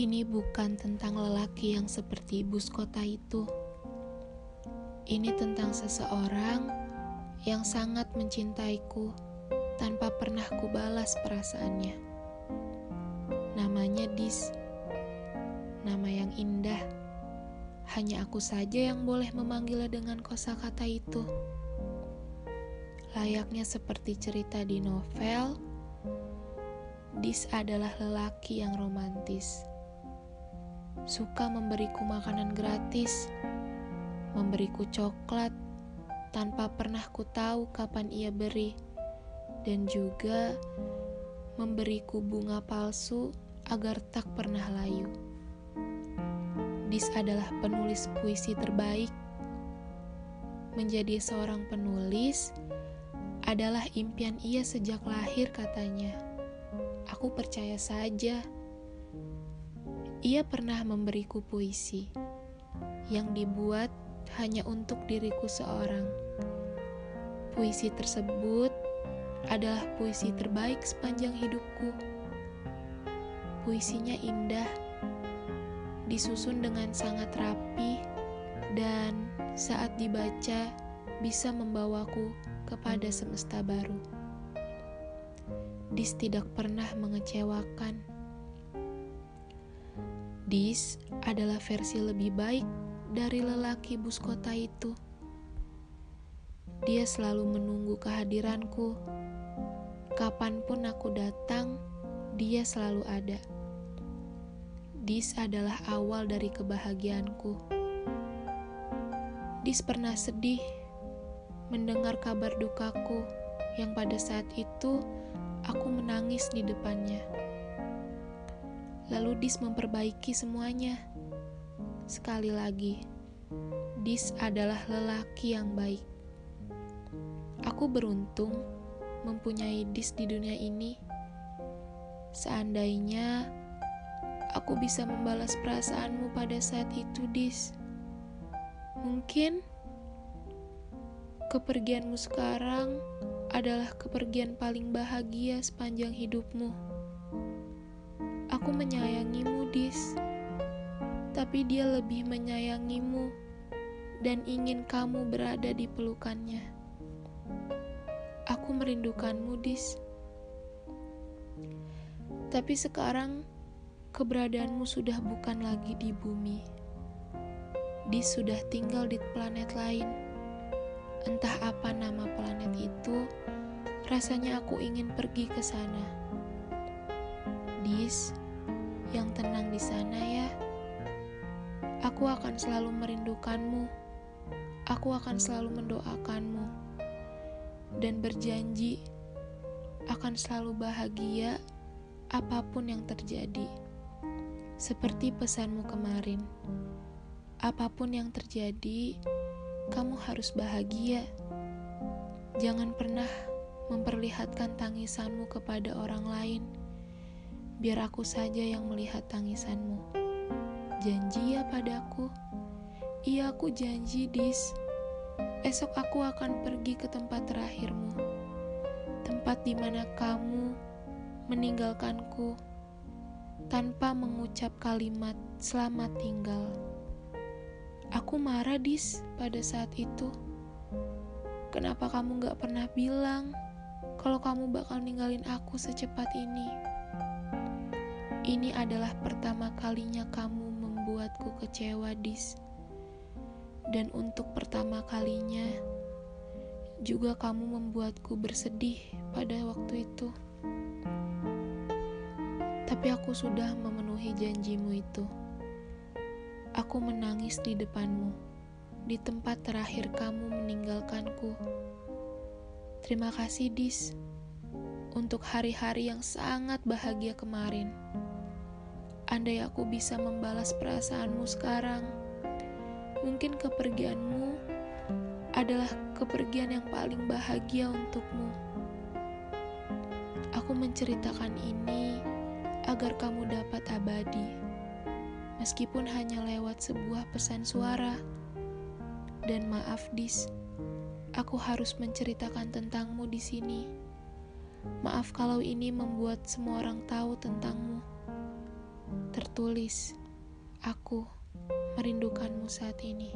Ini bukan tentang lelaki yang seperti bus kota itu. Ini tentang seseorang yang sangat mencintaiku tanpa pernah kubalas perasaannya. Namanya Dis. Nama yang indah. Hanya aku saja yang boleh memanggilnya dengan kosakata itu. Layaknya seperti cerita di novel, Dis adalah lelaki yang romantis suka memberiku makanan gratis, memberiku coklat tanpa pernah ku tahu kapan ia beri, dan juga memberiku bunga palsu agar tak pernah layu. Dis adalah penulis puisi terbaik. Menjadi seorang penulis adalah impian ia sejak lahir katanya. Aku percaya saja. Ia pernah memberiku puisi yang dibuat hanya untuk diriku seorang. Puisi tersebut adalah puisi terbaik sepanjang hidupku. Puisinya indah, disusun dengan sangat rapi, dan saat dibaca bisa membawaku kepada semesta baru. Dis tidak pernah mengecewakan Dis adalah versi lebih baik dari lelaki bus kota itu. Dia selalu menunggu kehadiranku. Kapan pun aku datang, dia selalu ada. Dis adalah awal dari kebahagiaanku. Dis pernah sedih mendengar kabar dukaku yang pada saat itu aku menangis di depannya. Lalu Dis memperbaiki semuanya. Sekali lagi, Dis adalah lelaki yang baik. Aku beruntung mempunyai Dis di dunia ini. Seandainya aku bisa membalas perasaanmu pada saat itu, Dis. Mungkin kepergianmu sekarang adalah kepergian paling bahagia sepanjang hidupmu. Aku menyayangimu, Dis. Tapi dia lebih menyayangimu dan ingin kamu berada di pelukannya. Aku merindukanmu, Dis. Tapi sekarang keberadaanmu sudah bukan lagi di bumi. Dis sudah tinggal di planet lain. Entah apa nama planet itu, rasanya aku ingin pergi ke sana. Dis, yang tenang di sana ya. Aku akan selalu merindukanmu. Aku akan selalu mendoakanmu dan berjanji akan selalu bahagia apa pun yang terjadi. Seperti pesanmu kemarin, apa pun yang terjadi, kamu harus bahagia. Jangan pernah memperlihatkan tangisanmu kepada orang lain biar aku saja yang melihat tangisanmu. Janji ya padaku. Iya aku janji, Dis. Esok aku akan pergi ke tempat terakhirmu. Tempat di mana kamu meninggalkanku tanpa mengucap kalimat selamat tinggal. Aku marah, Dis, pada saat itu. Kenapa kamu gak pernah bilang kalau kamu bakal ninggalin aku secepat ini? Ini adalah pertama kalinya kamu membuatku kecewa, Dis. Dan untuk pertama kalinya juga kamu membuatku bersedih pada waktu itu. Tapi aku sudah memenuhi janjimu itu. Aku menangis di depanmu, di tempat terakhir kamu meninggalkanku. Terima kasih, Dis, untuk hari-hari yang sangat bahagia kemarin. Andai aku bisa membalas perasaanmu sekarang, mungkin kepergianmu adalah kepergian yang paling bahagia untukmu. Aku menceritakan ini agar kamu dapat abadi, meskipun hanya lewat sebuah pesan suara. Dan maaf, Dis, aku harus menceritakan tentangmu di sini. Maaf kalau ini membuat semua orang tahu tentangmu Tertulis, aku merindukanmu saat ini.